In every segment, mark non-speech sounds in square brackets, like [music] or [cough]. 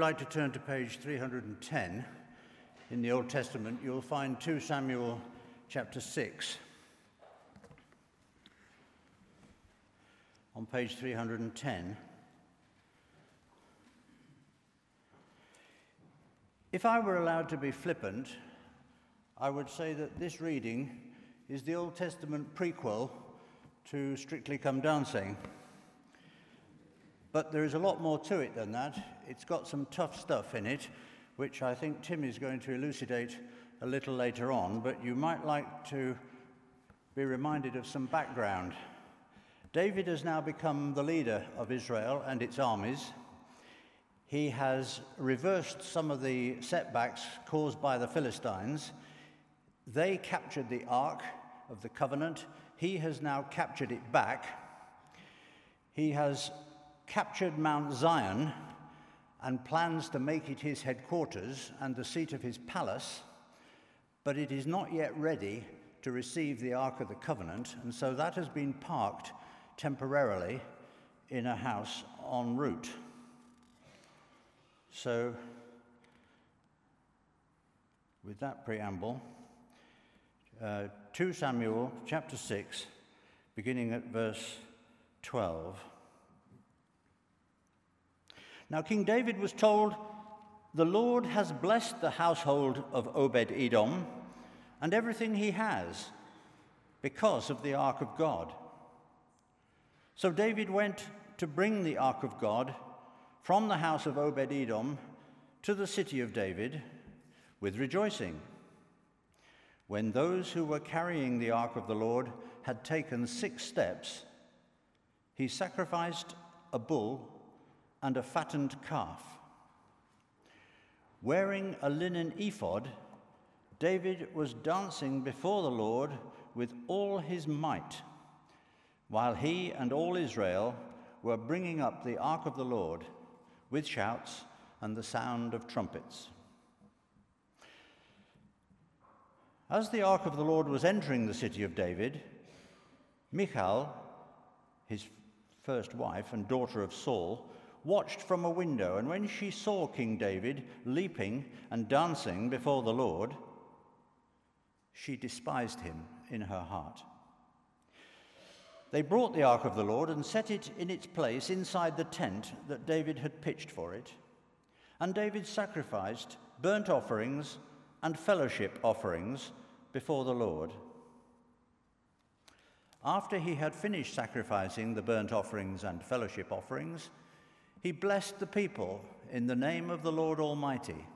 like to turn to page 310 in the Old Testament, you'll find 2 Samuel chapter 6. On page 310. If I were allowed to be flippant, I would say that this reading is the Old Testament prequel to Strictly Come Dancing. But there is a lot more to it than that. It's got some tough stuff in it, which I think Tim is going to elucidate a little later on, but you might like to be reminded of some background. David has now become the leader of Israel and its armies. He has reversed some of the setbacks caused by the Philistines. They captured the Ark of the Covenant. He has now captured it back. He has captured Mount Zion and plans to make it his headquarters and the seat of his palace, but it is not yet ready to receive the Ark of the Covenant, and so that has been parked temporarily in a house en route. So, with that preamble, uh, 2 Samuel chapter 6, beginning at verse 12. Now, King David was told, The Lord has blessed the household of Obed Edom and everything he has because of the ark of God. So David went to bring the ark of God from the house of Obed Edom to the city of David with rejoicing. When those who were carrying the ark of the Lord had taken six steps, he sacrificed a bull and a fattened calf. Wearing a linen ephod, David was dancing before the Lord with all his might, while he and all Israel were bringing up the ark of the Lord with shouts and the sound of trumpets. As the ark of the Lord was entering the city of David, Michal, his first wife and daughter of Saul, watched from a window, and when she saw King David leaping and dancing before the Lord, she despised him in her heart. They brought the ark of the Lord and set it in its place inside the tent that David had pitched for it. And David sacrificed burnt offerings and fellowship offerings before the Lord. After he had finished sacrificing the burnt offerings and fellowship offerings, he blessed the people in the name of the Lord Almighty.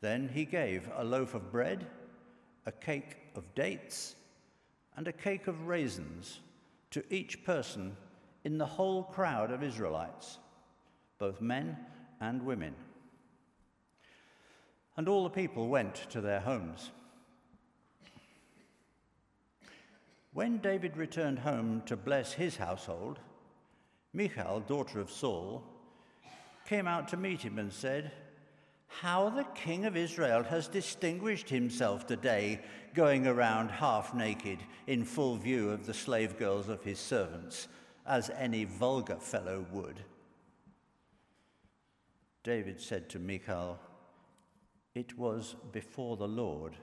Then he gave a loaf of bread, a cake of dates, and a cake of raisins to each person in the whole crowd of Israelites, both men and women. And all the people went to their homes. When David returned home to bless his household, Michal, daughter of Saul, came out to meet him and said, How the king of Israel has distinguished himself today, going around half naked in full view of the slave girls of his servants, as any vulgar fellow would. David said to Michal, It was before the Lord,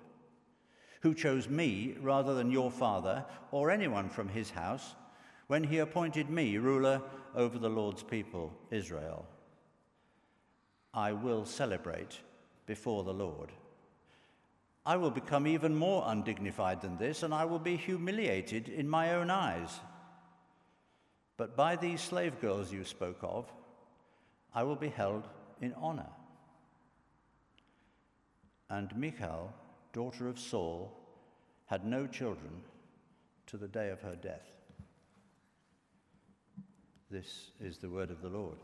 who chose me rather than your father or anyone from his house when he appointed me ruler over the Lord's people, Israel. I will celebrate before the Lord. I will become even more undignified than this, and I will be humiliated in my own eyes. But by these slave girls you spoke of, I will be held in honor. And Michal, daughter of Saul, had no children to the day of her death. This is the word of the Lord.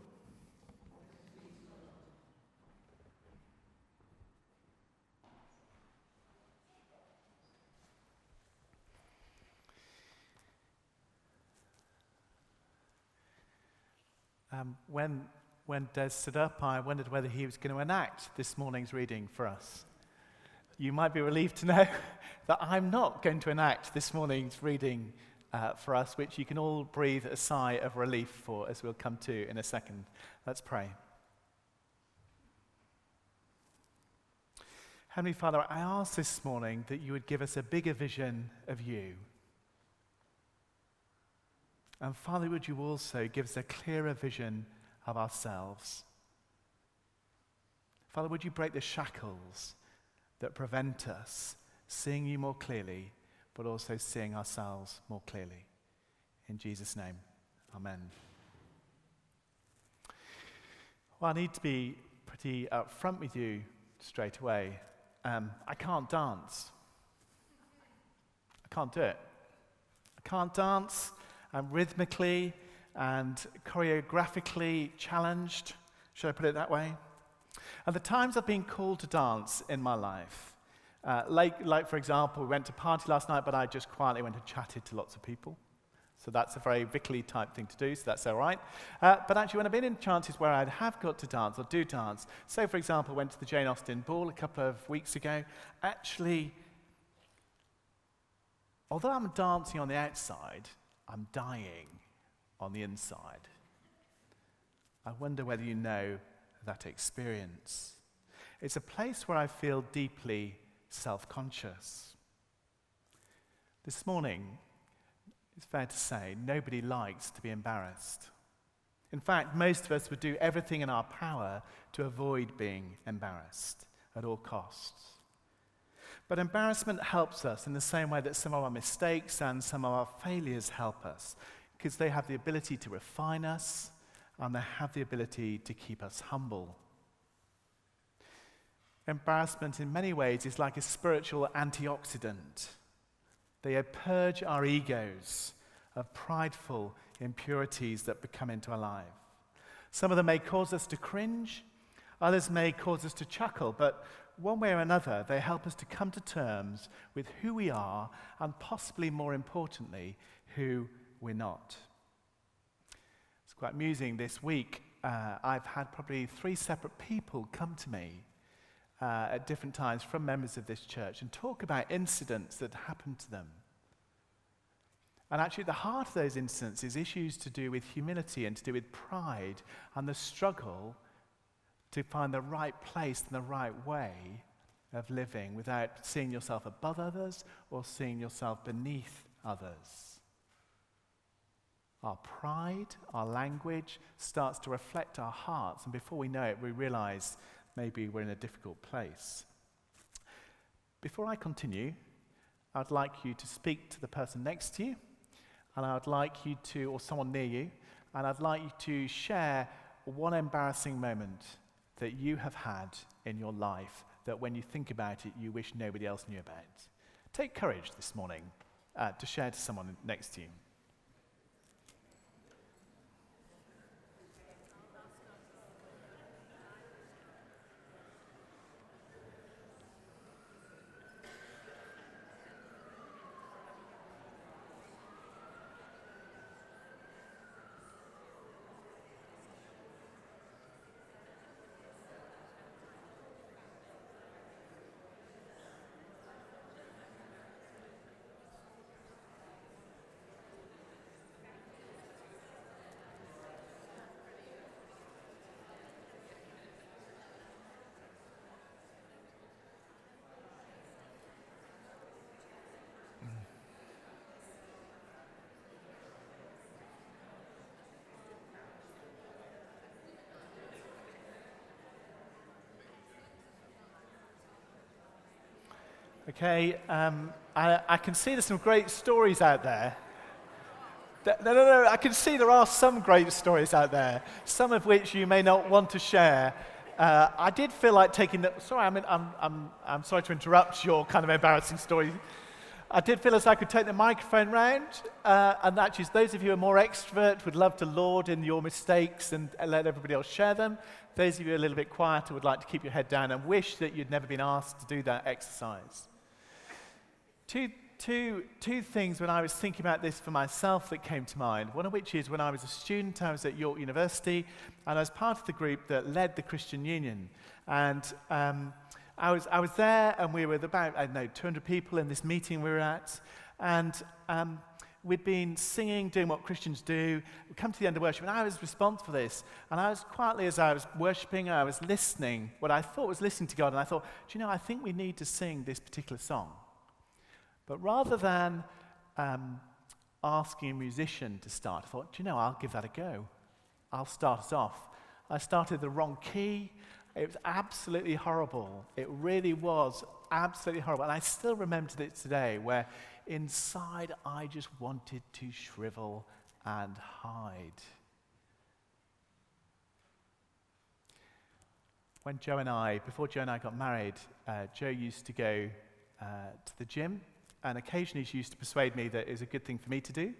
Um, when, when Des stood up, I wondered whether he was going to enact this morning's reading for us. You might be relieved to know [laughs] that I'm not going to enact this morning's reading uh, for us, which you can all breathe a sigh of relief for, as we'll come to in a second. Let's pray. Heavenly Father, I ask this morning that you would give us a bigger vision of you. And Father, would you also give us a clearer vision of ourselves? Father, would you break the shackles that prevent us seeing you more clearly but also seeing ourselves more clearly? In Jesus' name, amen. Well, I need to be pretty upfront with you straight away. Um, I can't dance. I can't do it. I can't dance. I'm rhythmically and choreographically challenged. Should I put it that way? And the times I've been called to dance in my life, uh, like, like, for example, we went to a party last night, but I just quietly went and chatted to lots of people. So that's a very Vickley type thing to do, so that's all right. Uh, but actually, when I've been in chances where I have got to dance or do dance, say, for example, went to the Jane Austen ball a couple of weeks ago, actually, although I'm dancing on the outside, I'm dying on the inside. I wonder whether you know that experience. It's a place where I feel deeply self conscious. This morning, it's fair to say, nobody likes to be embarrassed. In fact, most of us would do everything in our power to avoid being embarrassed at all costs. But embarrassment helps us in the same way that some of our mistakes and some of our failures help us, because they have the ability to refine us and they have the ability to keep us humble. Embarrassment, in many ways, is like a spiritual antioxidant. They purge our egos of prideful impurities that come into our life. Some of them may cause us to cringe, others may cause us to chuckle, but one way or another, they help us to come to terms with who we are and possibly more importantly, who we're not. It's quite amusing. This week, uh, I've had probably three separate people come to me uh, at different times from members of this church and talk about incidents that happened to them. And actually, the heart of those incidents is issues to do with humility and to do with pride and the struggle to find the right place and the right way of living without seeing yourself above others or seeing yourself beneath others. Our pride, our language starts to reflect our hearts, and before we know it, we realize maybe we're in a difficult place. Before I continue, I'd like you to speak to the person next to you, and I'd like you to, or someone near you, and I'd like you to share one embarrassing moment that you have had in your life that when you think about it, you wish nobody else knew about. Take courage this morning uh, to share to someone next to you. Okay, um, I, I, can see there's some great stories out there. No, no, no, I can see there are some great stories out there, some of which you may not want to share. Uh, I did feel like taking the. Sorry, I mean, I'm, I'm, I'm sorry to interrupt your kind of embarrassing story. I did feel as I could take the microphone round, uh, and actually, those of you who are more extrovert would love to laud in your mistakes and let everybody else share them. Those of you who are a little bit quieter would like to keep your head down and wish that you'd never been asked to do that exercise. Two, two, two things when I was thinking about this for myself that came to mind. One of which is when I was a student, I was at York University, and I was part of the group that led the Christian Union. And um, I, was, I was there, and we were about, I don't know, 200 people in this meeting we were at. And um, we'd been singing, doing what Christians do. We come to the end of worship, and I was responsible for this. And I was quietly, as I was worshiping, I was listening, what I thought was listening to God. And I thought, do you know, I think we need to sing this particular song. But rather than um, asking a musician to start, I thought, do you know, I'll give that a go. I'll start us off. I started the wrong key. It was absolutely horrible. It really was absolutely horrible. And I still remember it today where inside I just wanted to shrivel and hide. When Joe and I, before Joe and I got married, uh, Joe used to go uh, to the gym, and occasionally she used to persuade me that it was a good thing for me to do.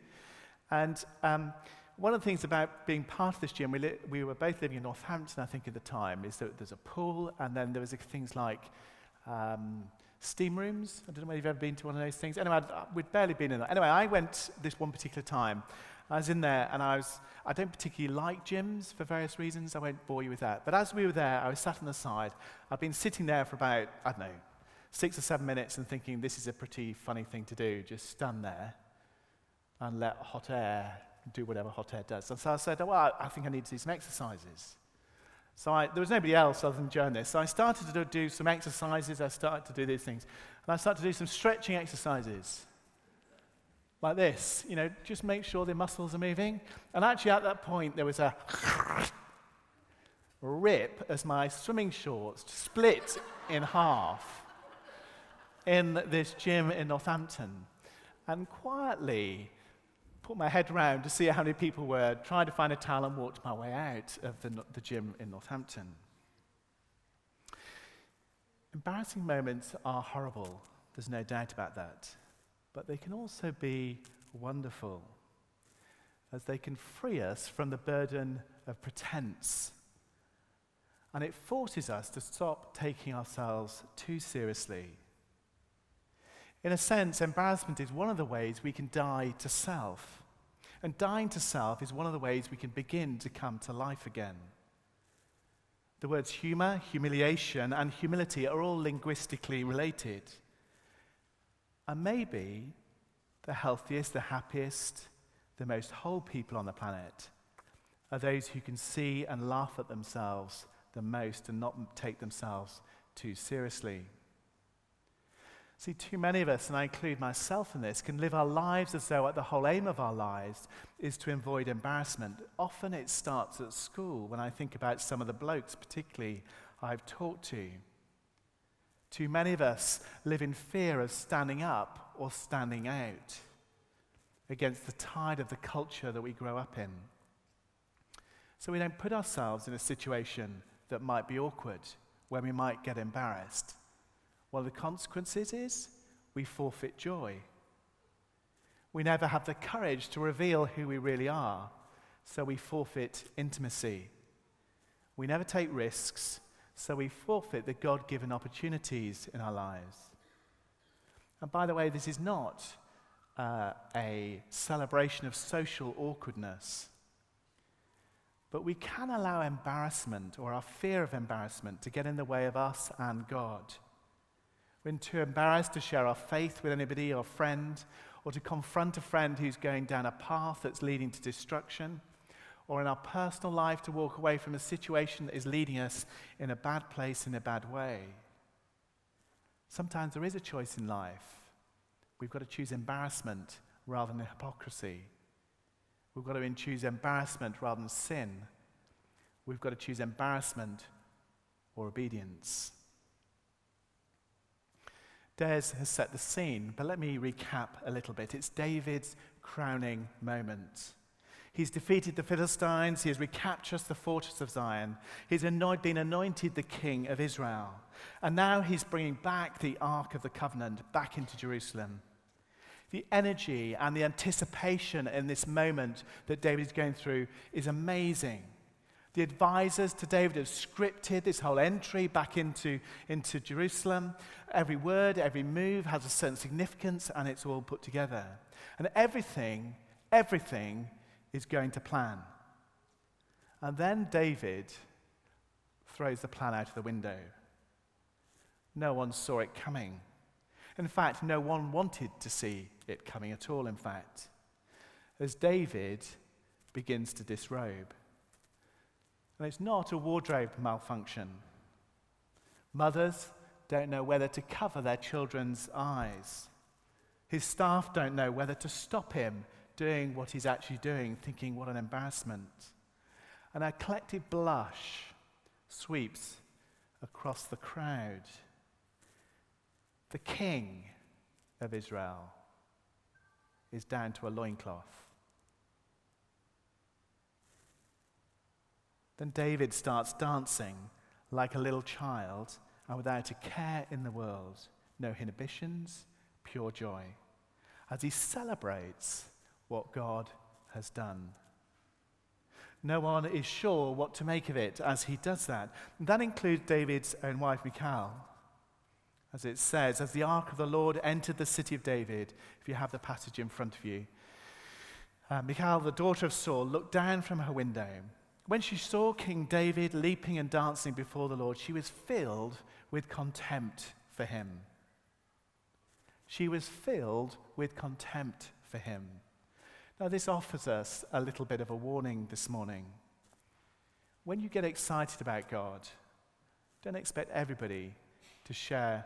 And um, one of the things about being part of this gym, we, li- we were both living in Northampton, I think, at the time, is that there's a pool, and then there was things like um, steam rooms. I don't know whether you've ever been to one of those things. Anyway, I'd, we'd barely been in that. Anyway, I went this one particular time. I was in there, and I was, I don't particularly like gyms for various reasons. I won't bore you with that. But as we were there, I was sat on the side. I'd been sitting there for about, I don't know, six or seven minutes and thinking, this is a pretty funny thing to do. Just stand there and let hot air do whatever hot air does. And so I said, oh, well, I think I need to do some exercises. So I, there was nobody else other than in this. So I started to do, do some exercises. I started to do these things. And I started to do some stretching exercises. Like this, you know, just make sure the muscles are moving. And actually, at that point, there was a rip as my swimming shorts split in half in this gym in Northampton. And quietly, put my head round to see how many people were, tried to find a towel and walked my way out of the, the gym in Northampton. Embarrassing moments are horrible, there's no doubt about that. But they can also be wonderful, as they can free us from the burden of pretense. And it forces us to stop taking ourselves too seriously. In a sense, embarrassment is one of the ways we can die to self. And dying to self is one of the ways we can begin to come to life again. The words humor, humiliation, and humility are all linguistically related. And maybe the healthiest, the happiest, the most whole people on the planet are those who can see and laugh at themselves the most and not take themselves too seriously. See, too many of us, and I include myself in this, can live our lives as though the whole aim of our lives is to avoid embarrassment. Often it starts at school when I think about some of the blokes, particularly, I've talked to. Too many of us live in fear of standing up or standing out against the tide of the culture that we grow up in. So we don't put ourselves in a situation that might be awkward, where we might get embarrassed. Well, the consequences is we forfeit joy. We never have the courage to reveal who we really are, so we forfeit intimacy. We never take risks, so we forfeit the God given opportunities in our lives. And by the way, this is not uh, a celebration of social awkwardness, but we can allow embarrassment or our fear of embarrassment to get in the way of us and God. We're too embarrassed to share our faith with anybody or friend, or to confront a friend who's going down a path that's leading to destruction, or in our personal life to walk away from a situation that is leading us in a bad place, in a bad way. Sometimes there is a choice in life. We've got to choose embarrassment rather than hypocrisy. We've got to choose embarrassment rather than sin. We've got to choose embarrassment or obedience. Des has set the scene, but let me recap a little bit. It's David's crowning moment. He's defeated the Philistines. He has recaptured the fortress of Zion. He's anointed, been anointed the king of Israel. And now he's bringing back the Ark of the Covenant back into Jerusalem. The energy and the anticipation in this moment that David is going through is amazing. The advisors to David have scripted this whole entry back into, into Jerusalem. Every word, every move has a certain significance, and it's all put together. And everything, everything is going to plan. And then David throws the plan out of the window. No one saw it coming. In fact, no one wanted to see it coming at all, in fact. as David begins to disrobe. And it's not a wardrobe malfunction. Mothers don't know whether to cover their children's eyes. His staff don't know whether to stop him doing what he's actually doing, thinking, what an embarrassment. And a collective blush sweeps across the crowd. The king of Israel is down to a loincloth. Then David starts dancing like a little child and without a care in the world, no inhibitions, pure joy, as he celebrates what God has done. No one is sure what to make of it as he does that. That includes David's own wife, Michal. As it says, as the ark of the Lord entered the city of David, if you have the passage in front of you, uh, Michal, the daughter of Saul, looked down from her window. When she saw King David leaping and dancing before the Lord, she was filled with contempt for him. She was filled with contempt for him. Now, this offers us a little bit of a warning this morning. When you get excited about God, don't expect everybody to share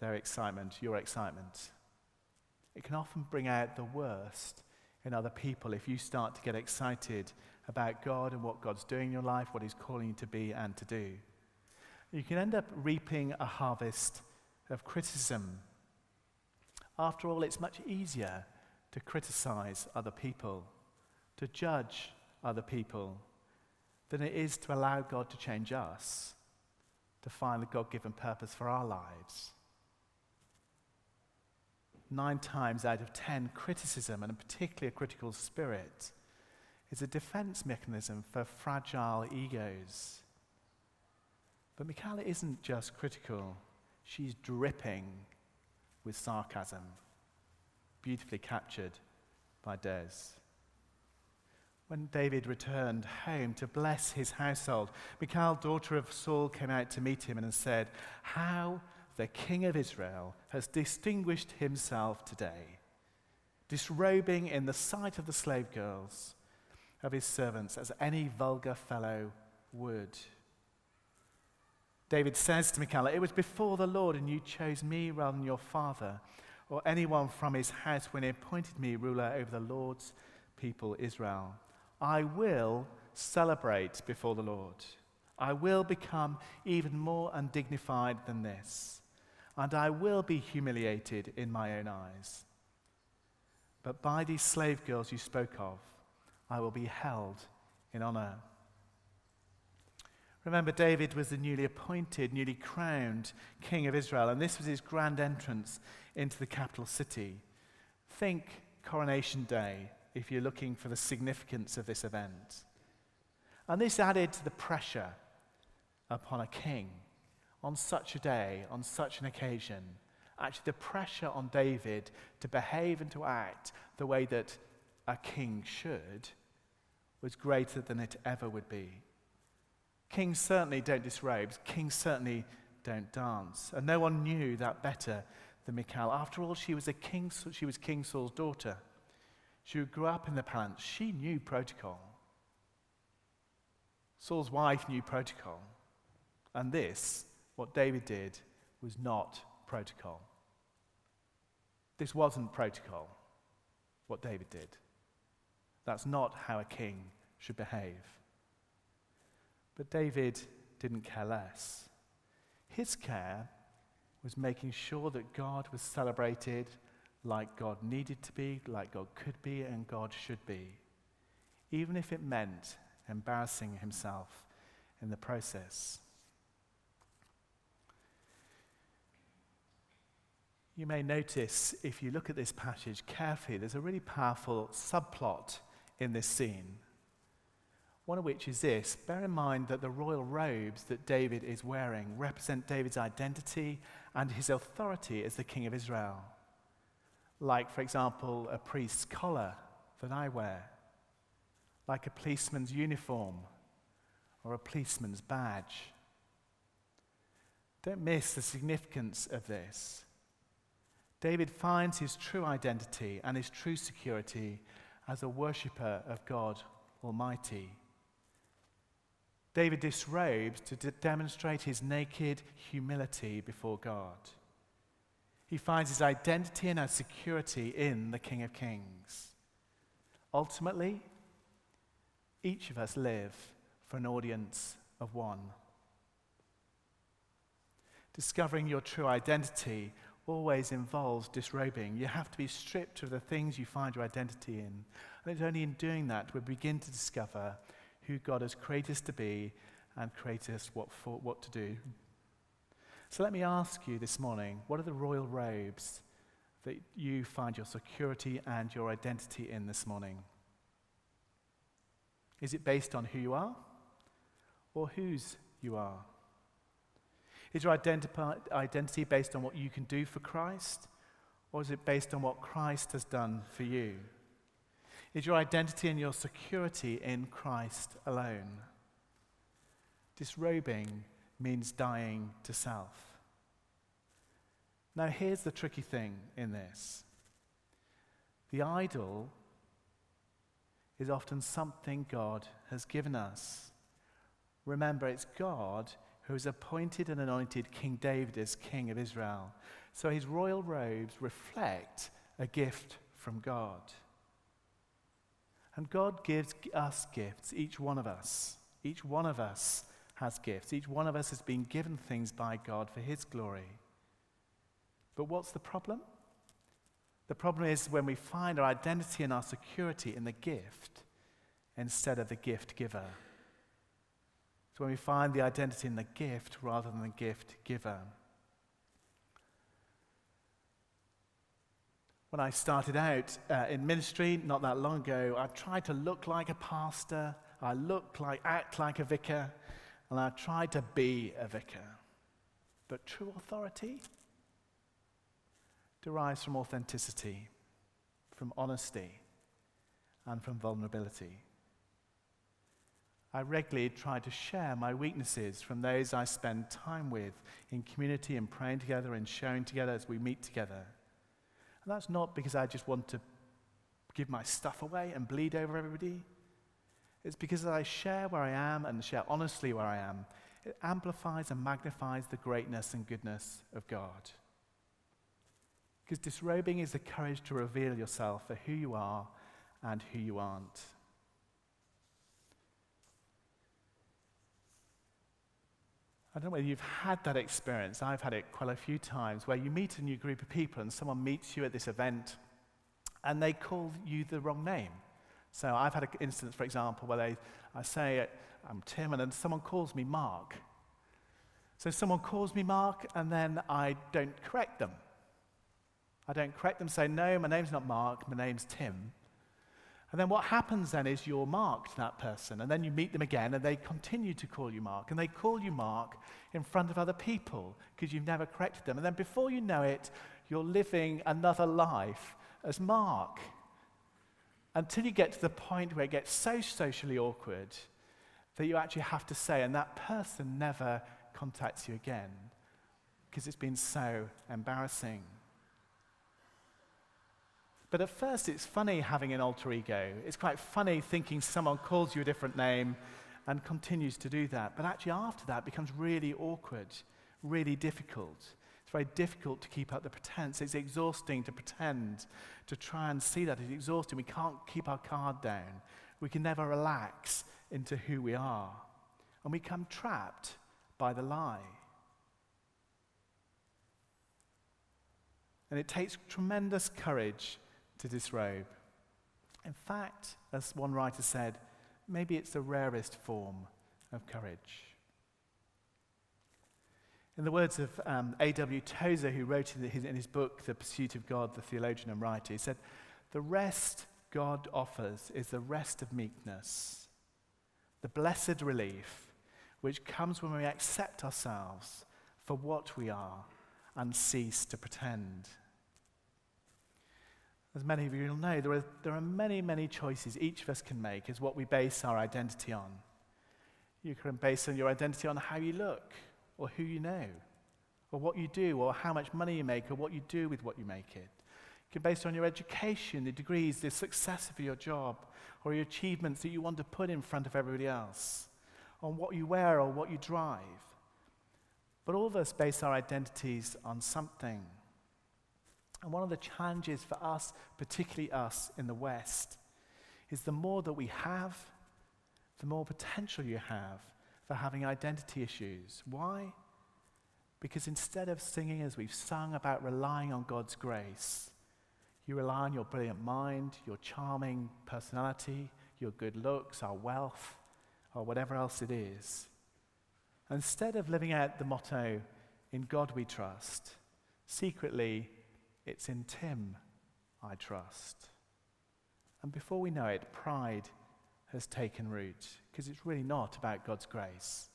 their excitement, your excitement. It can often bring out the worst in other people if you start to get excited about God and what God's doing in your life, what He's calling you to be and to do. You can end up reaping a harvest of criticism. After all, it's much easier to criticize other people, to judge other people, than it is to allow God to change us, to find the God given purpose for our lives. Nine times out of ten, criticism, and particularly a critical spirit, is a defense mechanism for fragile egos. But Michaela isn't just critical, she's dripping with sarcasm beautifully captured by Des. When David returned home to bless his household, Michal, daughter of Saul, came out to meet him and said, How the king of Israel has distinguished himself today, disrobing in the sight of the slave girls of his servants as any vulgar fellow would. David says to Michal, It was before the Lord, and you chose me rather than your father or anyone from his house when he appointed me ruler over the Lord's people, Israel. I will celebrate before the Lord. I will become even more undignified than this, and I will be humiliated in my own eyes. But by these slave girls you spoke of, I will be held in honor. Remember, David was the newly appointed, newly crowned king of Israel, and this was his grand entrance into the capital city. Think Coronation Day if you're looking for the significance of this event. And this added to the pressure upon a king on such a day, on such an occasion. Actually, the pressure on David to behave and to act the way that a king should was greater than it ever would be. Kings certainly don't disrobe, kings certainly don't dance. And no one knew that better than Michal. After all, she was, a king, she was King Saul's daughter. She grew up in the palace. She knew protocol. Saul's wife knew protocol. And this, what David did, was not protocol. This wasn't protocol, what David did. That's not how a king should behave. But David didn't care less. His care was making sure that God was celebrated like God needed to be, like God could be, and God should be, even if it meant embarrassing himself in the process. You may notice, if you look at this passage carefully, there's a really powerful subplot in this scene. One of which is this bear in mind that the royal robes that David is wearing represent David's identity and his authority as the king of Israel. Like, for example, a priest's collar that I wear, like a policeman's uniform or a policeman's badge. Don't miss the significance of this. David finds his true identity and his true security as a worshipper of God Almighty. David disrobes to d- demonstrate his naked humility before God. He finds his identity and his security in the King of Kings. Ultimately, each of us live for an audience of one. Discovering your true identity always involves disrobing. You have to be stripped of the things you find your identity in. And it's only in doing that we begin to discover who God has created us to be and created us what, for, what to do. So let me ask you this morning what are the royal robes that you find your security and your identity in this morning? Is it based on who you are or whose you are? Is your identity based on what you can do for Christ or is it based on what Christ has done for you? Is your identity and your security in Christ alone? Disrobing means dying to self. Now, here's the tricky thing in this the idol is often something God has given us. Remember, it's God who has appointed and anointed King David as king of Israel. So his royal robes reflect a gift from God. And God gives us gifts, each one of us. Each one of us has gifts. Each one of us has been given things by God for his glory. But what's the problem? The problem is when we find our identity and our security in the gift instead of the gift giver. So when we find the identity in the gift rather than the gift giver. When I started out uh, in ministry not that long ago, I tried to look like a pastor, I looked like, act like a vicar, and I tried to be a vicar. But true authority derives from authenticity, from honesty, and from vulnerability. I regularly try to share my weaknesses from those I spend time with in community and praying together and sharing together as we meet together. And that's not because I just want to give my stuff away and bleed over everybody. It's because as I share where I am and share honestly where I am, it amplifies and magnifies the greatness and goodness of God. Because disrobing is the courage to reveal yourself for who you are and who you aren't. I don't know whether you've had that experience. I've had it quite a few times where you meet a new group of people and someone meets you at this event and they call you the wrong name. So I've had an instance, for example, where they, I say, I'm Tim, and then someone calls me Mark. So someone calls me Mark, and then I don't correct them. I don't correct them, say, no, my name's not Mark, my name's Tim. And then what happens then is you're marked that person, and then you meet them again, and they continue to call you Mark, and they call you Mark in front of other people because you've never corrected them. And then before you know it, you're living another life as Mark until you get to the point where it gets so socially awkward that you actually have to say, and that person never contacts you again because it's been so embarrassing. But at first, it's funny having an alter ego. It's quite funny thinking someone calls you a different name and continues to do that. But actually, after that, becomes really awkward, really difficult. It's very difficult to keep up the pretense. It's exhausting to pretend, to try and see that. It's exhausting. We can't keep our guard down. We can never relax into who we are. And we come trapped by the lie. And it takes tremendous courage to disrobe. In fact, as one writer said, maybe it's the rarest form of courage. In the words of um, A.W. Tozer, who wrote in his, in his book, The Pursuit of God, the theologian and writer, he said, The rest God offers is the rest of meekness, the blessed relief which comes when we accept ourselves for what we are and cease to pretend. As many of you will know, there are, there are many, many choices each of us can make as what we base our identity on. You can base your identity on how you look, or who you know, or what you do, or how much money you make, or what you do with what you make it. You can base based on your education, the degrees, the success of your job, or your achievements that you want to put in front of everybody else, on what you wear or what you drive. But all of us base our identities on something. And one of the challenges for us, particularly us in the West, is the more that we have, the more potential you have for having identity issues. Why? Because instead of singing as we've sung about relying on God's grace, you rely on your brilliant mind, your charming personality, your good looks, our wealth, or whatever else it is. Instead of living out the motto, in God we trust, secretly, it's in Tim I trust. And before we know it, pride has taken root because it's really not about God's grace,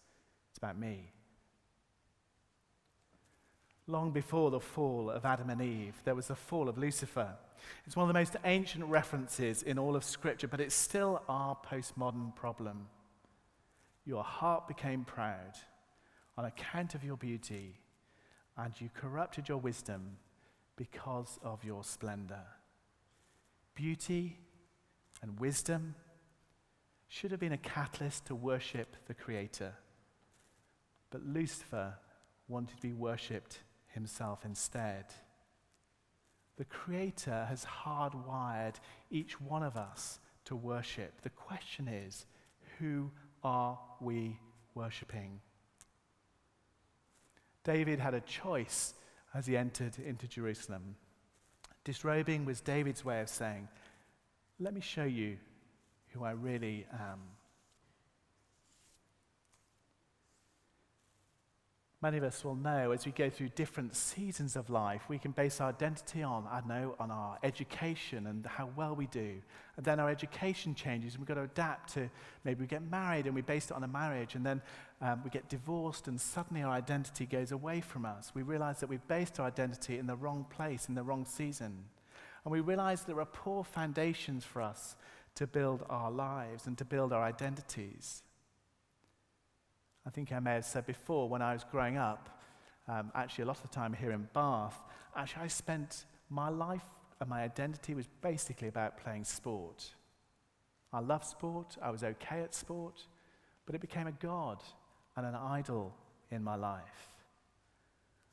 it's about me. Long before the fall of Adam and Eve, there was the fall of Lucifer. It's one of the most ancient references in all of Scripture, but it's still our postmodern problem. Your heart became proud on account of your beauty, and you corrupted your wisdom because of your splendor. Beauty and wisdom should have been a catalyst to worship the Creator. But Lucifer wanted to be worshipped himself instead. The Creator has hardwired each one of us to worship. The question is who are we worshipping? David had a choice as he entered into Jerusalem. Disrobing was David's way of saying, Let me show you who I really am. Many of us will know as we go through different seasons of life, we can base our identity on, I know, on our education and how well we do. And then our education changes and we've got to adapt to maybe we get married and we base it on a marriage and then um, we get divorced and suddenly our identity goes away from us. We realize that we've based our identity in the wrong place, in the wrong season. And we realize there are poor foundations for us to build our lives and to build our identities. I think I may have said before, when I was growing up, um, actually a lot of the time here in Bath, actually I spent my life and my identity was basically about playing sport. I loved sport, I was okay at sport, but it became a god and an idol in my life.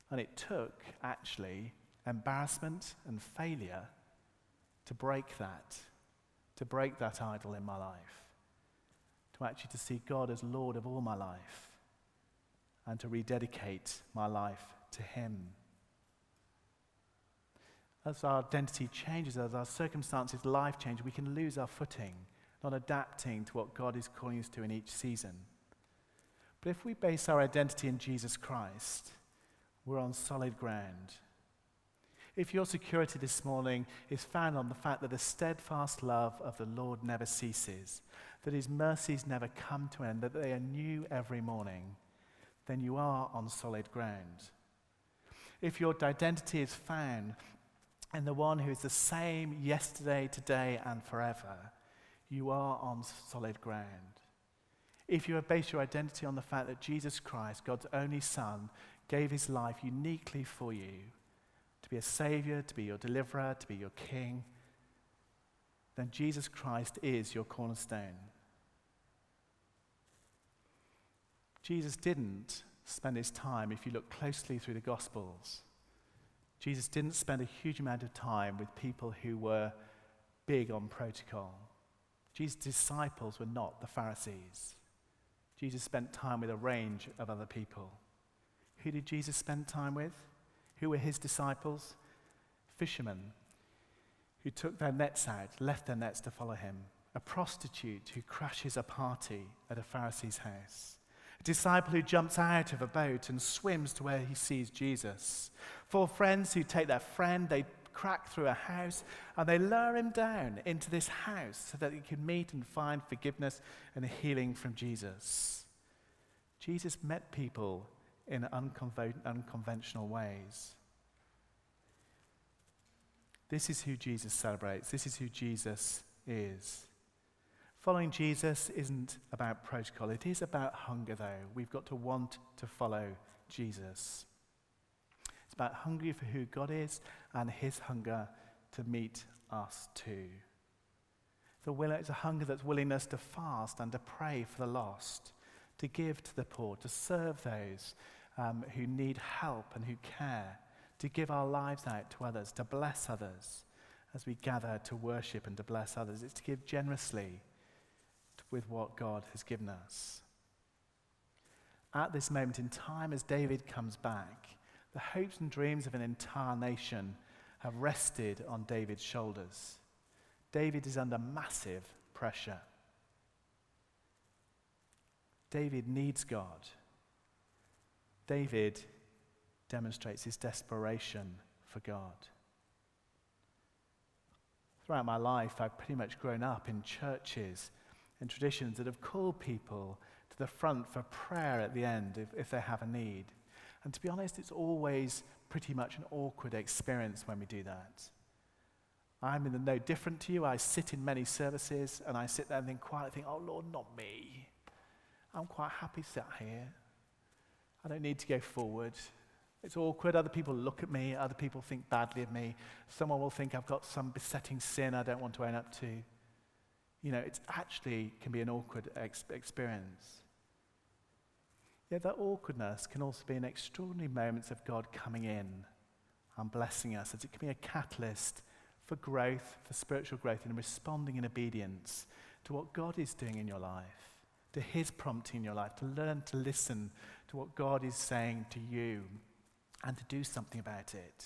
And it took, actually, embarrassment and failure to break that, to break that idol in my life actually to see God as Lord of all my life and to rededicate my life to Him. As our identity changes, as our circumstances, life change, we can lose our footing, not adapting to what God is calling us to in each season. But if we base our identity in Jesus Christ, we're on solid ground. If your security this morning is found on the fact that the steadfast love of the Lord never ceases, that his mercies never come to an end, that they are new every morning, then you are on solid ground. If your identity is found in the one who is the same yesterday, today, and forever, you are on solid ground. If you have based your identity on the fact that Jesus Christ, God's only Son, gave his life uniquely for you be a Savior, to be your deliverer, to be your King, then Jesus Christ is your cornerstone. Jesus didn't spend his time, if you look closely through the Gospels, Jesus didn't spend a huge amount of time with people who were big on protocol. Jesus' disciples were not the Pharisees. Jesus spent time with a range of other people. Who did Jesus spend time with? Who were his disciples? Fishermen who took their nets out, left their nets to follow him. A prostitute who crashes a party at a Pharisee's house a disciple who jumps out of a boat and swims to where he sees Jesus. Four friends who take their friend, they crack through a house, and they lure him down into this house so that he can meet and find forgiveness and healing from Jesus. Jesus met people in unconventional ways. This is who Jesus celebrates. This is who Jesus is. Following Jesus isn't about protocol, it is about hunger, though. We've got to want to follow Jesus. It's about hungry for who God is and his hunger to meet us too. The will, it's a hunger that's willingness to fast and to pray for the lost, to give to the poor, to serve those um, who need help and who care, to give our lives out to others, to bless others as we gather to worship and to bless others. It's to give generously with what God has given us. At this moment in time, as David comes back, the hopes and dreams of an entire nation have rested on David's shoulders. David is under massive pressure. David needs God. David demonstrates his desperation for God. Throughout my life, I've pretty much grown up in churches and traditions that have called people to the front for prayer at the end if, if they have a need. And to be honest, it's always pretty much an awkward experience when we do that. I'm in the no different to you. I sit in many services and I sit there and think quietly, think, oh Lord, not me. I'm quite happy sat here. I don't need to go forward. It's awkward. Other people look at me. Other people think badly of me. Someone will think I've got some besetting sin I don't want to own up to. You know, it actually can be an awkward ex- experience. Yet that awkwardness can also be an extraordinary moments of God coming in and blessing us, as it can be a catalyst for growth, for spiritual growth, and responding in obedience to what God is doing in your life, to His prompting in your life, to learn to listen to what God is saying to you and to do something about it.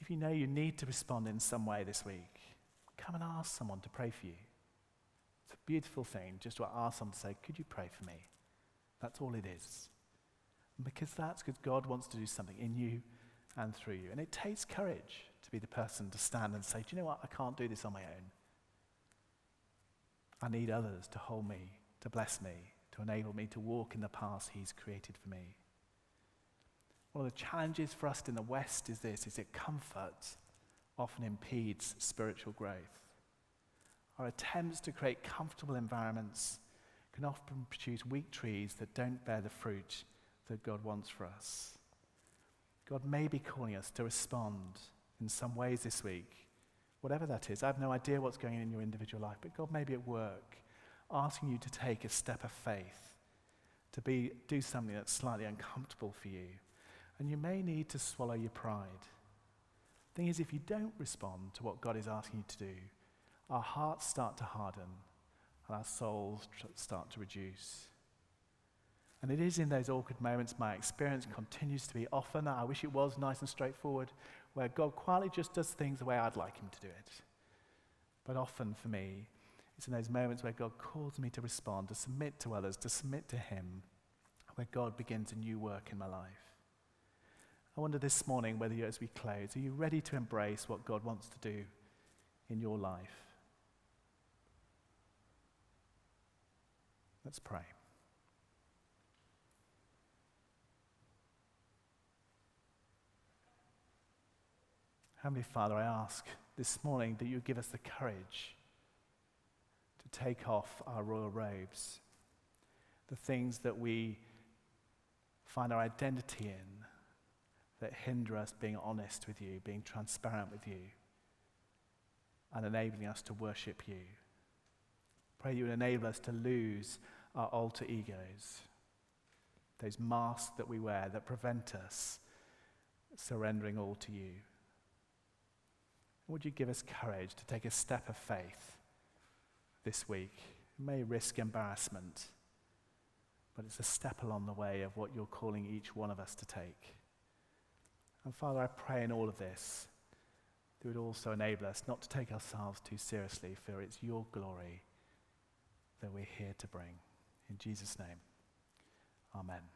If you know you need to respond in some way this week, come and ask someone to pray for you. It's a beautiful thing just to ask someone to say, Could you pray for me? That's all it is. Because that's because God wants to do something in you and through you. And it takes courage to be the person to stand and say, Do you know what? I can't do this on my own. I need others to hold me, to bless me, to enable me to walk in the path He's created for me. One of the challenges for us in the West is this, is that comfort often impedes spiritual growth. Our attempts to create comfortable environments can often produce weak trees that don't bear the fruit that God wants for us. God may be calling us to respond in some ways this week, whatever that is. I have no idea what's going on in your individual life, but God may be at work asking you to take a step of faith, to be, do something that's slightly uncomfortable for you. And you may need to swallow your pride. The thing is, if you don't respond to what God is asking you to do, our hearts start to harden and our souls tr- start to reduce. And it is in those awkward moments my experience continues to be often, I wish it was nice and straightforward, where God quietly just does things the way I'd like Him to do it. But often for me, it's in those moments where God calls me to respond, to submit to others, to submit to Him, where God begins a new work in my life. I wonder this morning whether you, as we close, are you ready to embrace what God wants to do in your life? Let's pray. Heavenly Father, I ask this morning that you give us the courage to take off our royal robes, the things that we find our identity in that hinder us being honest with you, being transparent with you, and enabling us to worship you. Pray you would enable us to lose our alter egos, those masks that we wear that prevent us surrendering all to you. Would you give us courage to take a step of faith this week? It may risk embarrassment, but it's a step along the way of what you're calling each one of us to take. And Father, I pray in all of this that would also enable us not to take ourselves too seriously, for it's your glory that we're here to bring. In Jesus' name, amen.